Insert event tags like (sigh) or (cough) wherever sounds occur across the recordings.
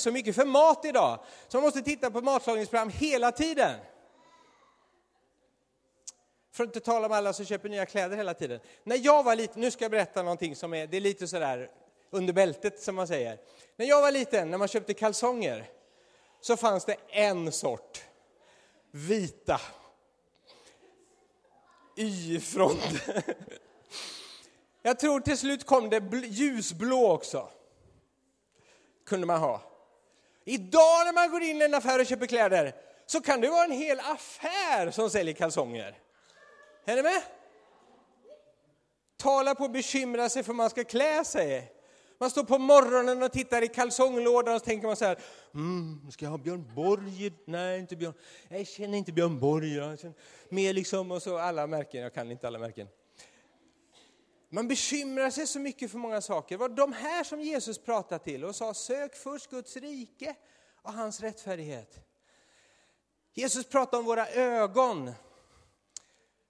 sig så mycket för mat idag, så man måste titta på matlagningsprogram hela tiden. För att inte tala om alla som köper nya kläder hela tiden. När jag var liten, nu ska jag berätta någonting som är, det är lite sådär under bältet som man säger. När jag var liten, när man köpte kalsonger, så fanns det en sort. Vita. Y-front. (laughs) Jag tror till slut kom det ljusblå också. Kunde man ha. Idag när man går in i en affär och köper kläder så kan det vara en hel affär som säljer kalsonger. Är ni med? Tala på att bekymra sig för man ska klä sig. Man står på morgonen och tittar i kalsonglådan och så tänker man så här, mm, ska jag ha Björn Borg? Nej, inte Björn. Jag känner inte Björn Borg. Jag känner, mer liksom, och så alla märken, jag kan inte alla märken. Man bekymrar sig så mycket för många saker. Det var de här som Jesus pratade till och sa, sök först Guds rike och hans rättfärdighet. Jesus pratade om våra ögon.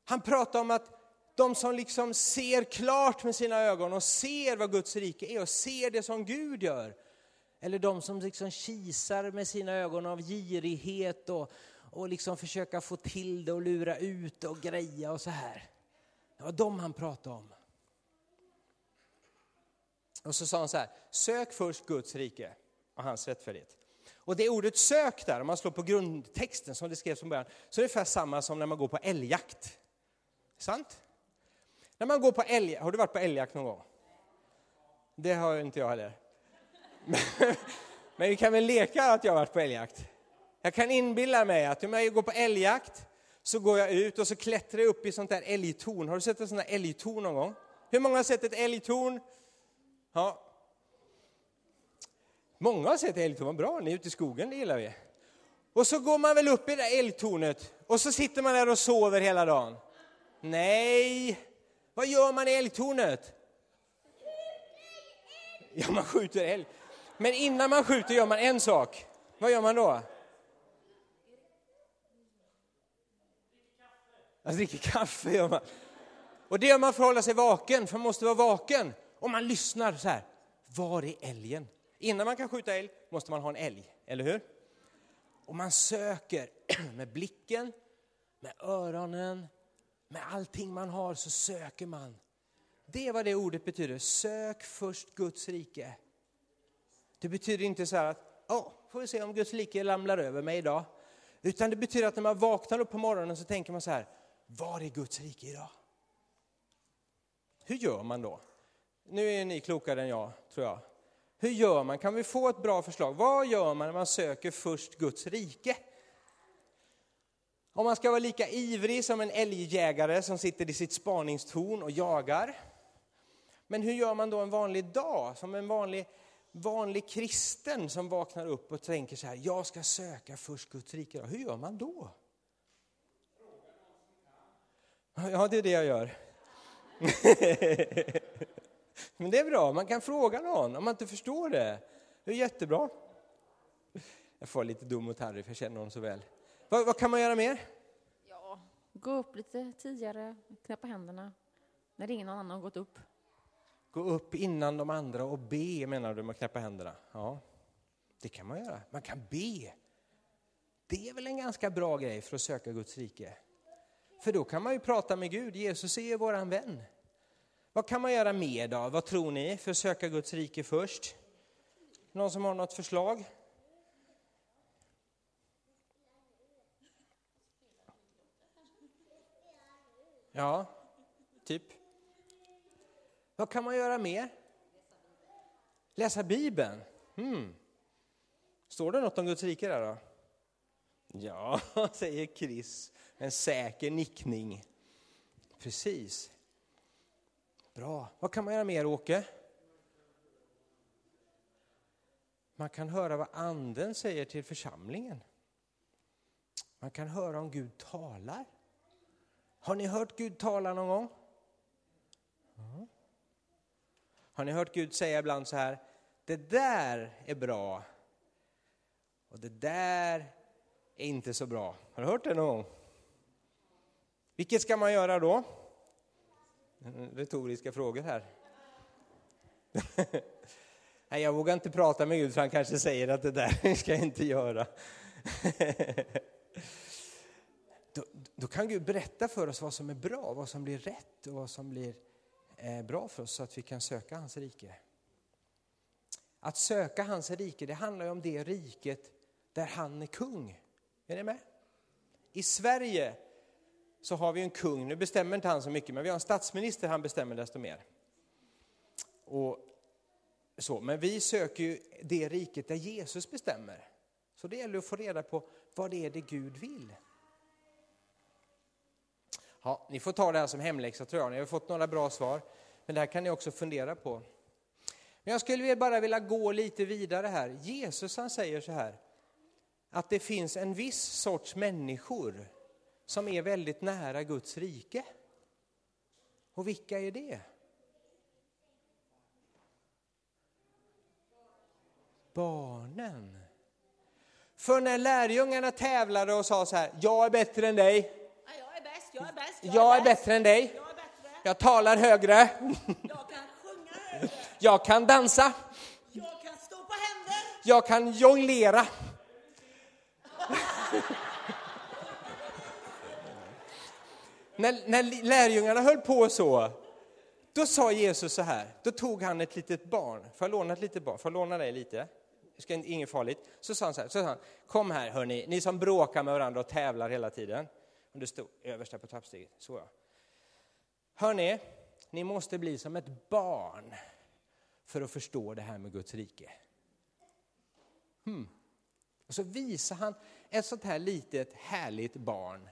Han pratade om att de som liksom ser klart med sina ögon och ser vad Guds rike är och ser det som Gud gör. Eller de som liksom kisar med sina ögon av girighet och, och liksom försöka få till det och lura ut och greja och så här. Det var de han pratade om. Och så sa han så här, sök först Guds rike och hans rättfärdighet. Och det ordet sök där, om man slår på grundtexten som det skrevs från början, så är det ungefär samma som när man går på älgjakt. Sant? När man går på älg, har du varit på älgjakt någon gång? Det har inte jag heller. (laughs) Men vi kan väl leka att jag har varit på älgjakt. Jag kan inbilla mig att om jag går på älgjakt så går jag ut och så klättrar jag upp i sånt där älgtorn. Har du sett ett sånt där älgtorn någon gång? Hur många har sett ett älgtorn? Ja. Många har sett älgtorn, vad bra, ni är ute i skogen, det gillar vi. Och så går man väl upp i det där älgtornet och så sitter man där och sover hela dagen. Nej, vad gör man i älgtornet? Ja, man skjuter älg. Men innan man skjuter gör man en sak. Vad gör man då? Man dricker kaffe gör man. Och det gör man för att hålla sig vaken, för man måste vara vaken. Och man lyssnar så här, var är älgen? Innan man kan skjuta älg måste man ha en älg, eller hur? Och man söker (clears throat) med blicken, med öronen, med allting man har så söker man. Det är vad det ordet betyder. Sök först Guds rike. Det betyder inte så här att, ja, får vi se om Guds rike ramlar över mig idag. Utan det betyder att när man vaknar upp på morgonen så tänker man så här, var är Guds rike idag? Hur gör man då? Nu är ni klokare än jag, tror jag. Hur gör man? Kan vi få ett bra förslag? Vad gör man när man söker först Guds rike? Om man ska vara lika ivrig som en älgjägare som sitter i sitt spaningstorn och jagar. Men hur gör man då en vanlig dag, som en vanlig, vanlig kristen som vaknar upp och tänker så här, jag ska söka först Guds rike. Hur gör man då? Ja, det är det jag gör. (laughs) Men det är bra, man kan fråga någon om man inte förstår det. Det är jättebra. Jag får lite dum mot Harry, för jag känner honom så väl. Vad, vad, kan man göra mer? Ja, gå upp lite tidigare, knäppa händerna när ingen annan har gått upp. Gå upp innan de andra och be, menar du med att knäppa händerna? Ja, det kan man göra. Man kan be. Det är väl en ganska bra grej för att söka Guds rike. För då kan man ju prata med Gud. Jesus är ju våran vän. Vad kan man göra mer då? Vad tror ni för att söka Guds rike först? Någon som har något förslag? Ja, typ. Vad kan man göra mer? Läsa Bibeln? Hmm. Står det något om Guds rike där då? Ja, (laughs) säger Chris. En säker nickning. Precis. Bra. Vad kan man göra mer, Åke? Man kan höra vad anden säger till församlingen. Man kan höra om Gud talar. Har ni hört Gud tala någon gång? Mm. Har ni hört Gud säga ibland så här, det där är bra och det där är inte så bra. Har du hört det någon gång? Vilket ska man göra då? Mm, retoriska frågor här. (laughs) Nej, jag vågar inte prata med Gud för han kanske säger att det där (laughs) ska jag inte göra. (laughs) då, då kan Gud berätta för oss vad som är bra, vad som blir rätt och vad som blir eh, bra för oss så att vi kan söka hans rike. Att söka hans rike, det handlar ju om det riket där han är kung. Är ni med? I Sverige så har vi en kung, nu bestämmer inte han så mycket, men vi har en statsminister, han bestämmer desto mer. Och så, men vi söker ju det riket där Jesus bestämmer. Så det gäller att få reda på vad det är det Gud vill. Ja, ni får ta det här som hemläxa tror jag, ni har fått några bra svar. Men det här kan ni också fundera på. Men jag skulle bara vilja gå lite vidare här. Jesus han säger så här, att det finns en viss sorts människor som är väldigt nära Guds rike. Och vilka är det? Barnen. För när lärjungarna tävlade och sa så här, jag är bättre än dig. jag är bäst, jag är bäst, jag, jag är, bäst. bättre än dig. Jag är bättre. Jag talar högre. (laughs) Jag kan sjunga högre. (laughs) Jag kan dansa. Jag kan stå på händer. Jag kan jonglera. (laughs) när, när lärjungarna höll på så, då sa Jesus så här, då tog han ett litet barn, får jag låna ett litet barn, får jag låna dig lite? Det ska inget farligt. Så sa han så här, så sa han, kom här hörni, ni som bråkar med varandra och tävlar hela tiden. Och det stod överst där på trappsteget, så ja. Hörni, ni måste bli som ett barn för att förstå det här med Guds rike. Hmm. Och så visar han ett sånt här litet härligt barn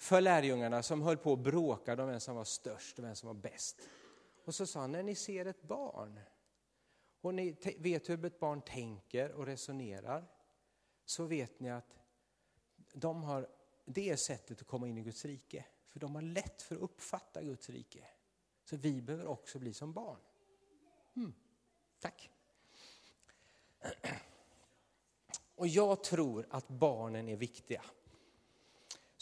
för lärjungarna som höll på att bråka om vem som var störst och vem som var bäst. Och så sa han, när ni ser ett barn och ni vet hur ett barn tänker och resonerar så vet ni att de har, det är sättet att komma in i Guds rike. För de har lätt för att uppfatta Guds rike. Så vi behöver också bli som barn. Mm. Tack. (clears throat) Och jag tror att barnen är viktiga.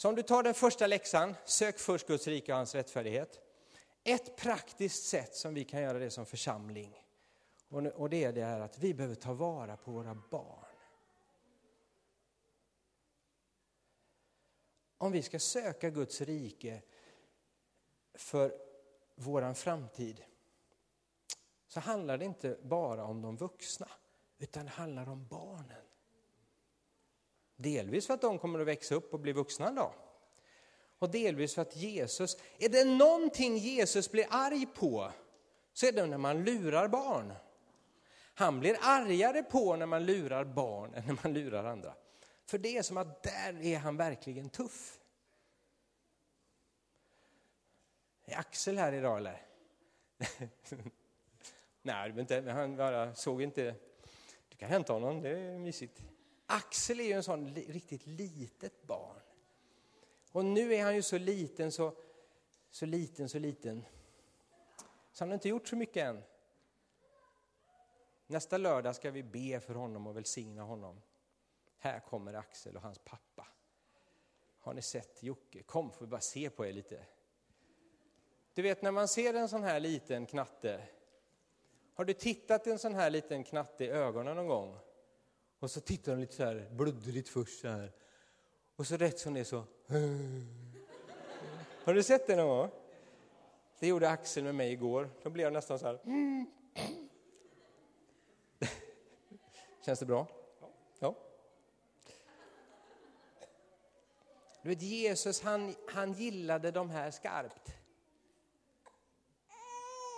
Så om du tar den första läxan, sök först Guds rike och hans rättfärdighet. Ett praktiskt sätt som vi kan göra det som församling, och det är det här att vi behöver ta vara på våra barn. Om vi ska söka Guds rike för våran framtid så handlar det inte bara om de vuxna, utan det handlar om barnen. Delvis för att de kommer att växa upp och bli vuxna en dag. Och delvis för att Jesus, är det någonting Jesus blir arg på så är det när man lurar barn. Han blir argare på när man lurar barn än när man lurar andra. För det är som att där är han verkligen tuff. Är Axel här idag eller? (laughs) Nej, inte, han bara såg inte. Du kan hämta honom, det är mysigt. Axel är ju en sån riktigt litet barn. Och nu är han ju så liten, så, så liten, så liten. Så han har inte gjort så mycket än. Nästa lördag ska vi be för honom och välsigna honom. Här kommer Axel och hans pappa. Har ni sett Jocke? Kom, får vi bara se på er lite. Du vet när man ser en sån här liten knatte. Har du tittat en sån här liten knatte i ögonen någon gång? Och så tittar de lite så här bluddrigt först så här. Och så rätt som det är så. (laughs) Har du sett det någon gång? Det gjorde Axel med mig igår. Då blev jag nästan så här. (laughs) Känns det bra? Ja. Du vet, Jesus han, han gillade de här skarpt.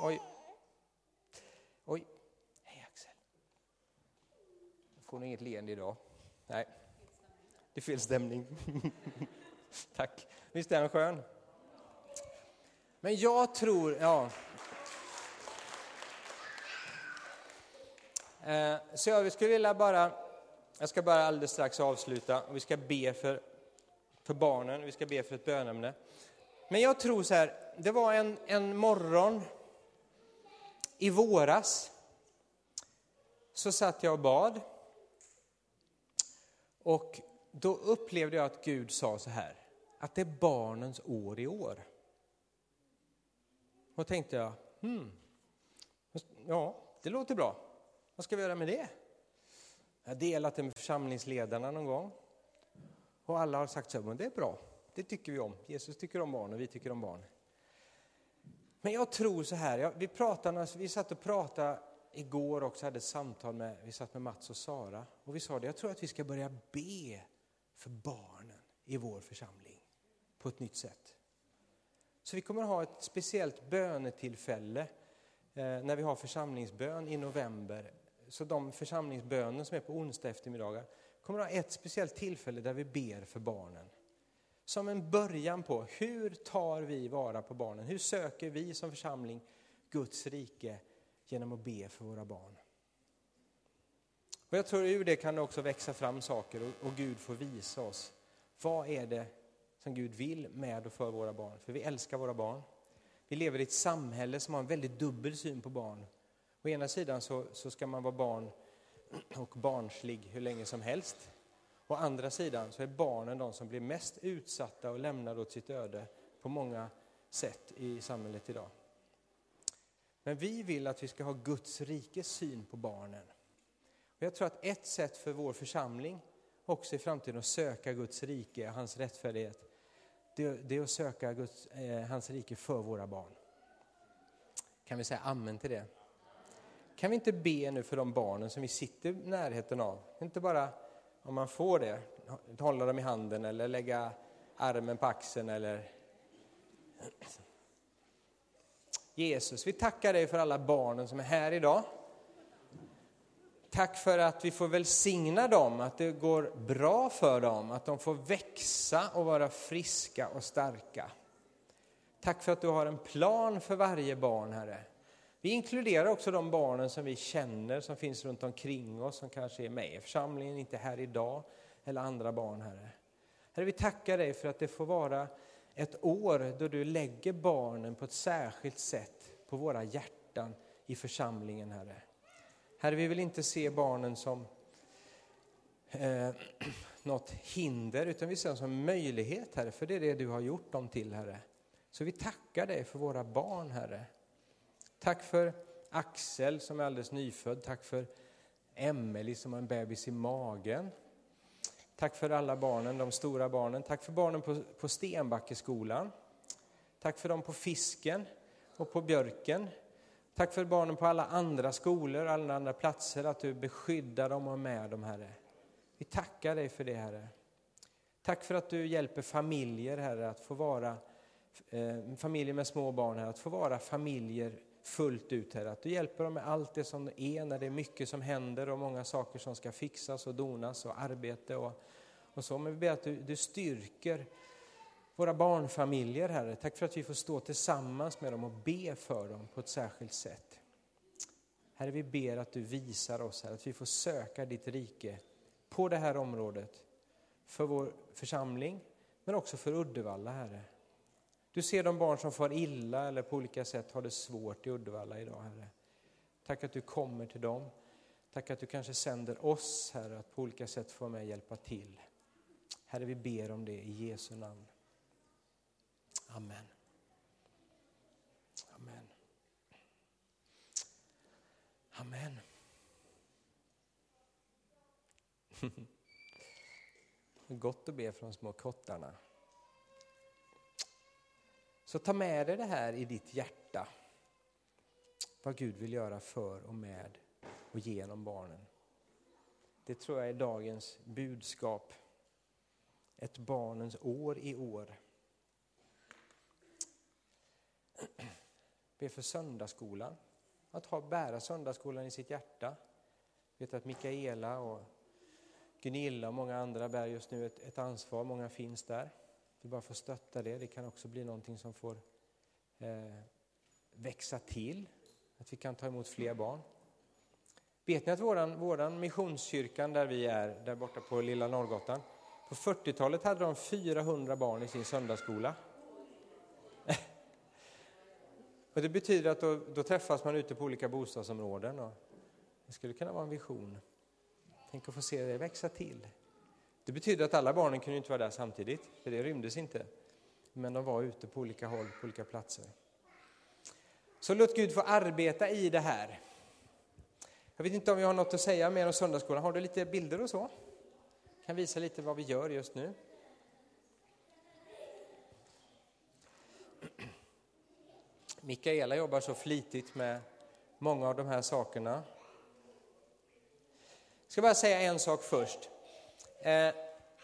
Oj. Oj. Hej Axel. Jag får nog inget leende idag. Nej. Det är fel stämning. (laughs) Tack. Visst är han skön? Men jag tror, ja. Eh, så jag skulle vilja bara, jag ska bara alldeles strax avsluta och vi ska be för, för barnen, vi ska be för ett bönämne. Men jag tror så här, det var en, en morgon i våras så satt jag och bad och då upplevde jag att Gud sa så här, att det är barnens år i år. Och tänkte jag, hmm, ja, det låter bra. Vad ska vi göra med det? Jag har delat det med församlingsledarna någon gång. Och alla har sagt så här, men det är bra, det tycker vi om. Jesus tycker om barn och vi tycker om barn. Men jag tror så här, vi, pratade, vi satt och pratade igår också, hade ett samtal med, vi satt med Mats och Sara. Och vi sa det, jag tror att vi ska börja be för barnen i vår församling på ett nytt sätt. Så vi kommer att ha ett speciellt bönetillfälle eh, när vi har församlingsbön i november. Så de församlingsbönen som är på onsdag eftermiddagar kommer att ha ett speciellt tillfälle där vi ber för barnen. Som en början på hur tar vi vara på barnen? Hur söker vi som församling Guds rike genom att be för våra barn? Och jag tror ur det kan det också växa fram saker och, och Gud får visa oss vad är det som Gud vill med och för våra barn. För vi älskar våra barn. Vi lever i ett samhälle som har en väldigt dubbel syn på barn. Å ena sidan så, så ska man vara barn och barnslig hur länge som helst. Å andra sidan så är barnen de som blir mest utsatta och lämnade åt sitt öde på många sätt i samhället idag. Men vi vill att vi ska ha Guds rikes syn på barnen. Och jag tror att ett sätt för vår församling också i framtiden att söka Guds rike och hans rättfärdighet, det, är att söka Guds, eh, hans rike för våra barn. Kan vi säga amen till det? Kan vi inte be nu för de barnen som vi sitter i närheten av? Inte bara om man får det, hålla dem i handen eller lägga armen på axeln eller Jesus, vi tackar dig för alla barnen som är här idag. Tack för att vi får välsigna dem, att det går bra för dem, att de får växa och vara friska och starka. Tack för att du har en plan för varje barn, Herre. Vi inkluderar också de barnen som vi känner, som finns runt omkring oss, som kanske är med i församlingen, inte här idag, eller andra barn, Herre. Herre, vi tackar dig för att det får vara ett år då du lägger barnen på ett särskilt sätt på våra hjärtan i församlingen, Herre. Herre, vi vill inte se barnen som eh, (clears throat) något hinder, utan vi ser dem som en möjlighet, Herre, för det är det du har gjort dem till, Herre. Så vi tackar dig för våra barn, Herre. Tack för Axel som är alldeles nyfödd. Tack för Emelie som har en bebis i magen. Tack för alla barnen, de stora barnen. Tack för barnen på, på Stenbackeskolan. Tack för dem på Fisken och på Björken. Tack för barnen på alla andra skolor, alla andra platser, att du beskyddar dem och är med dem, Herre. Vi tackar dig för det, Herre. Tack för att du hjälper familjer, Herre, att få vara eh, familjer med små barn, Herre, att få vara familjer fullt ut, Herre. Att du hjälper dem med allt det som är, när det är mycket som händer och många saker som ska fixas och donas och arbete och, och så. Men vi ber att du, du styrker våra barnfamiljer, Herre. Tack för att vi får stå tillsammans med dem och be för dem på ett särskilt sätt. Herre, vi ber att du visar oss, här, att vi får söka ditt rike på det här området för vår församling, men också för Uddevalla, Herre. Du ser de barn som far illa eller på olika sätt har det svårt i Uddevalla idag, Herre. Tack att du kommer till dem. Tack att du kanske sänder oss, Herre, att på olika sätt få med och hjälpa till. Herre, vi ber om det i Jesu namn. Amen. Amen. Amen. (laughs) Gott att be för de små kottarna. Så ta med dig det här i ditt hjärta. Vad Gud vill göra för och med och genom barnen. Det tror jag är dagens budskap. Ett barnens år i år. Be för söndagsskolan. Att ha, bära söndagsskolan i sitt hjärta. Jag vet att Mikaela och Gunilla och många andra bär just nu ett, ett ansvar. Många finns där. Vi bara får stötta det. Det kan också bli någonting som får eh, växa till. Att vi kan ta emot fler barn. Vet ni att våran, våran missionskyrkan där vi är, där borta på Lilla Norrgatan, på 40-talet hade de 400 barn i sin söndagsskola. (laughs) och det betyder att då, då, träffas man ute på olika bostadsområden. Och det skulle kunna vara en vision. Tänk att få se det växa till. Det betyder att alla barnen kunde inte vara där samtidigt, för det rymdes inte. Men de var ute på olika håll, på olika platser. Så låt Gud få arbeta i det här. Jag vet inte om vi har något att säga mer om söndagsskolan. Har du lite bilder och så? kan visa lite vad vi gör just nu. Mikaela jobbar så flitigt med många av de här sakerna. Jag ska bara säga en sak först. Eh,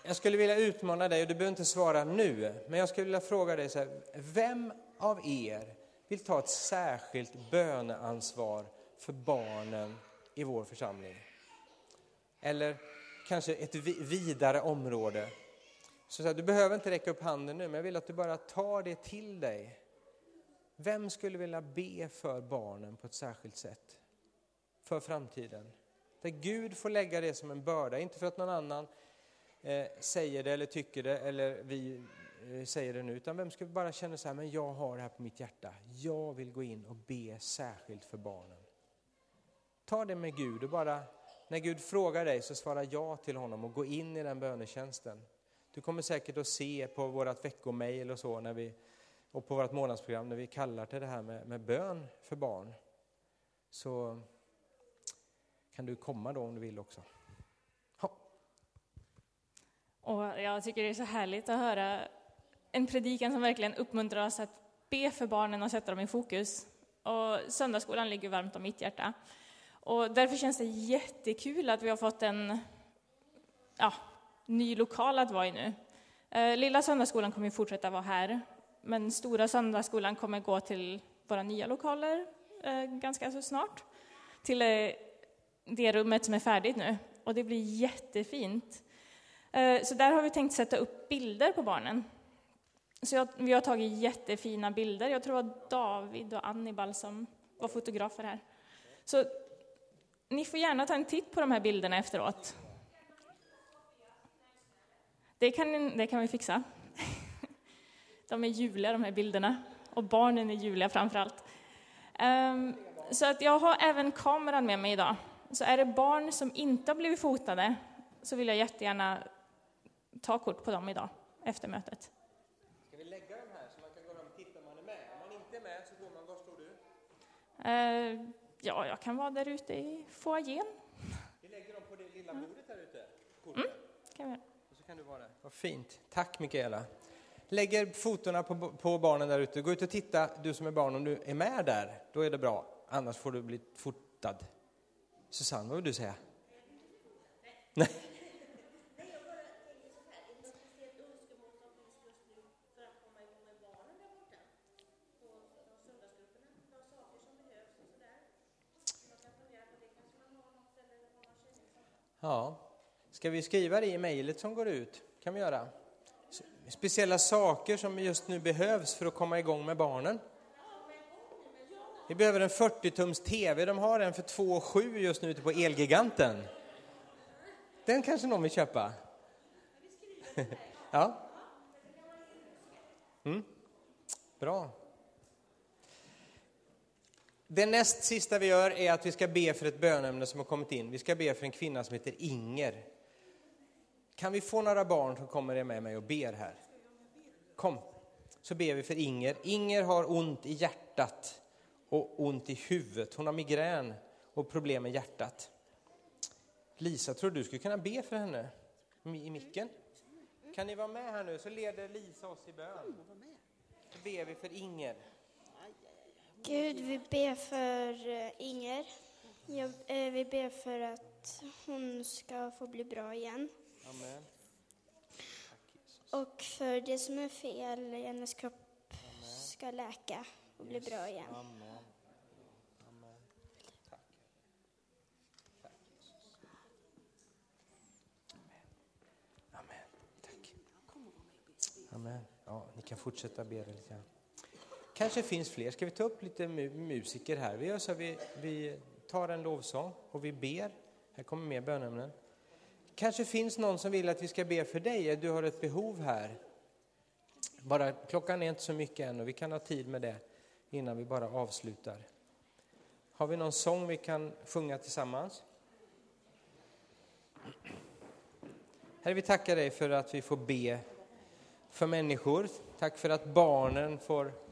jag skulle vilja utmana dig, och du behöver inte svara nu, men jag skulle vilja fråga dig så här, vem av er vill ta ett särskilt böneansvar för barnen i vår församling? Eller kanske ett vidare område. Så, så här, du behöver inte räcka upp handen nu, men jag vill att du bara tar det till dig. Vem skulle vilja be för barnen på ett särskilt sätt? För framtiden. Där Gud får lägga det som en börda, inte för att någon annan eh, säger det eller tycker det eller vi eh, säger det nu, utan vem skulle bara känna så här, men jag har det här på mitt hjärta. Jag vill gå in och be särskilt för barnen. Ta det med Gud och bara när Gud frågar dig så svara ja till honom och gå in i den bönetjänsten. Du kommer säkert att se på vårt veckomail och så när vi, och på vårt månadsprogram när vi kallar till det här med, med bön för barn. Så kan du komma då om du vill också. Och jag tycker det är så härligt att höra en predikan som verkligen uppmuntrar oss att be för barnen och sätta dem i fokus. Och söndagsskolan ligger varmt om mitt hjärta. Och därför känns det jättekul att vi har fått en ja, ny lokal att vara i nu. Eh, lilla söndagsskolan kommer fortsätta vara här, men stora söndagsskolan kommer gå till våra nya lokaler eh, ganska så snart. Till eh, det rummet som är färdigt nu. Och det blir jättefint. Eh, så där har vi tänkt sätta upp bilder på barnen. Så jag, vi har tagit jättefina bilder. Jag tror det var David och Annibal som var fotografer här. Så ni får gärna ta en titt på de här bilderna efteråt. Det kan, det kan vi fixa. (laughs) De är ljuvliga, de här bilderna. Och barnen är ljuvliga framför allt. Ehm, så att jag har även kameran med mig idag. Så är det barn som inte har blivit fotade så vill jag jättegärna ta kort på dem idag, efter mötet. Ska vi lägga dem här så man kan gå fram och titta om man är med? Om man inte är med så går man, var står du? Uh, Ja, jag kan vara där ute i foajén. Vi lägger dem på det lilla bordet där ute. Mm, kan vi. Och så kan du vara där. Vad fint. Tack Mikaela. Lägger fotona på, på barnen där ute. Gå ut och titta, du som är barn, om du är med där. Då är det bra. Annars får du bli fotad. Susanne, vad vill du säga? Nej. Ja. Ska vi skriva det i mejlet som går ut? kan vi göra. Speciella saker som just nu behövs för att komma igång med barnen. Vi behöver en 40-tums TV. De har en för 2 7 just nu ute på Elgiganten. Den kanske någon vill köpa? (laughs) ja. Mm. Bra. Det näst sista vi gör är att vi ska be för ett bönämne som har kommit in. Vi ska be för en kvinna som heter Inger. Kan vi få några barn som kommer med mig och ber här? Kom, så ber vi för Inger. Inger har ont i hjärtat och ont i huvudet. Hon har migrän och problem med hjärtat. Lisa, tror du skulle kunna be för henne i micken? Kan ni vara med här nu så leder Lisa oss i bön. Så ber vi för Inger. Gud, vi ber för eh, Inger. Jag, eh, vi ber för att hon ska få bli bra igen. Amen. Och för det som är fel i hennes kropp Amen. ska läka och bli yes. bra igen. Amen. Amen. Tack. Tack Amen. Tack. Amen. Ja, ni kan fortsätta be lite grann kanske finns fler. Ska vi ta upp lite musiker här? Vi gör så vi, vi tar en lovsång och vi ber. Här kommer mer bönämnen. Kanske finns någon som vill att vi ska be för dig. Du har ett behov här. Bara, klockan är inte så mycket än och vi kan ha tid med det innan vi bara avslutar. Har vi någon sång vi kan sjunga tillsammans? Herre, vi tackar dig för att vi får be för människor. Tack för att barnen får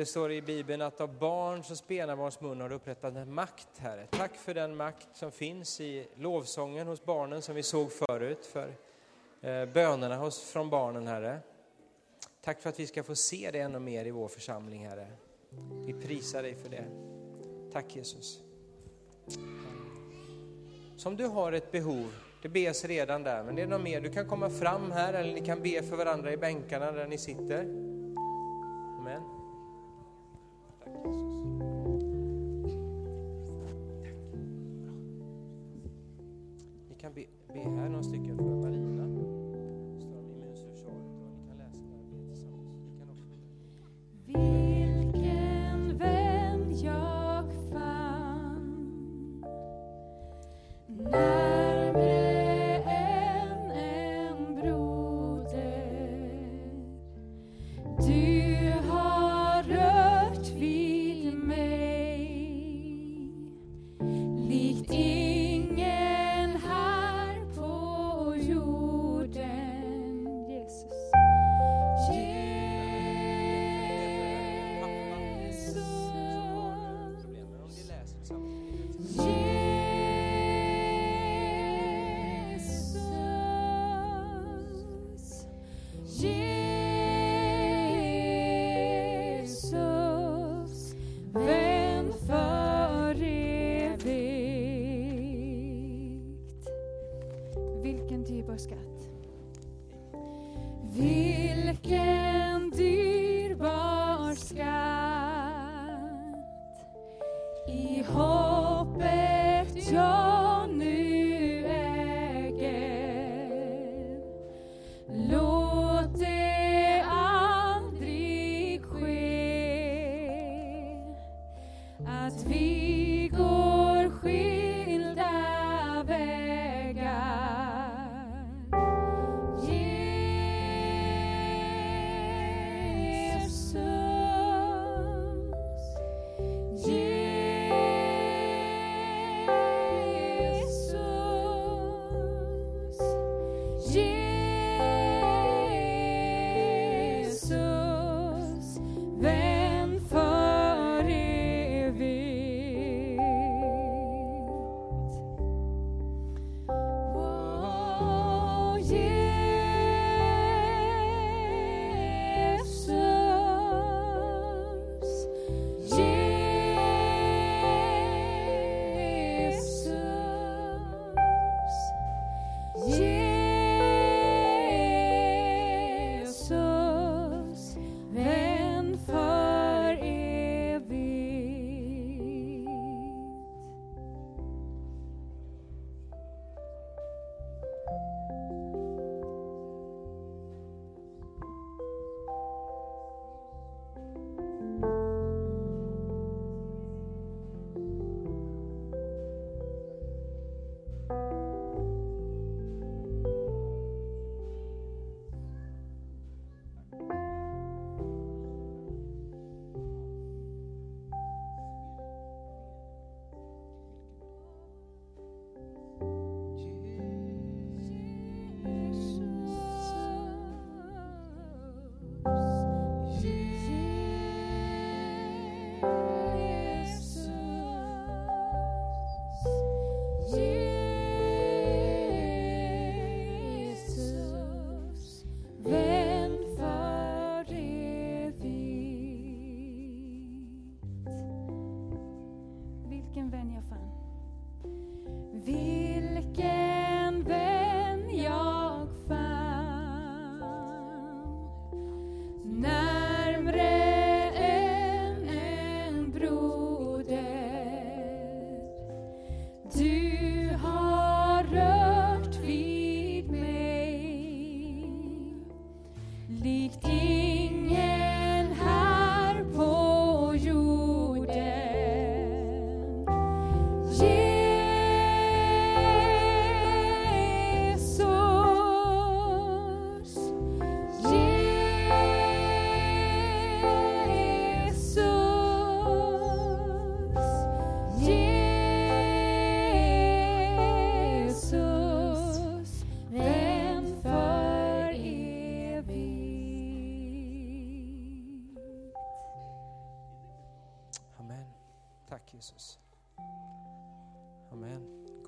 det står i Bibeln att av barns och spädbarns mun har du upprättat en makt, Herre. Tack för den makt som finns i lovsången hos barnen som vi såg förut, för eh, bönerna hos, från barnen, Herre. Tack för att vi ska få se det ännu mer i vår församling, Herre. Vi prisar dig för det. Tack Jesus. Som du har ett behov, det bes redan där, men det är något mer. Du kan komma fram här eller ni kan be för varandra i bänkarna där ni sitter.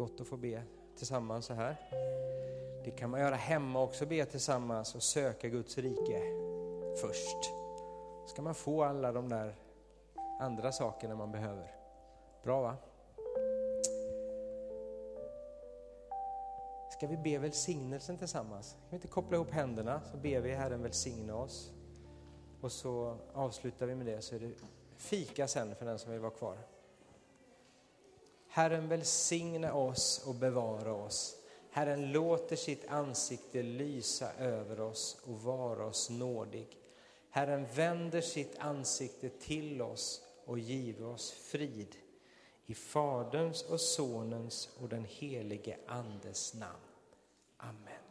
Gott att få be tillsammans så här. Det kan man göra hemma också, be tillsammans och söka Guds rike först. ska man få alla de där andra sakerna man behöver. Bra va? Ska vi be välsignelsen tillsammans? Kan vi inte koppla ihop händerna så ber vi Herren välsigna oss. Och så avslutar vi med det så är det fika sen för den som vill vara kvar. Herren välsigne oss och bevara oss. Herren låter sitt ansikte lysa över oss och vara oss nådig. Herren vänder sitt ansikte till oss och giver oss frid. I Faderns och Sonens och den helige Andes namn. Amen.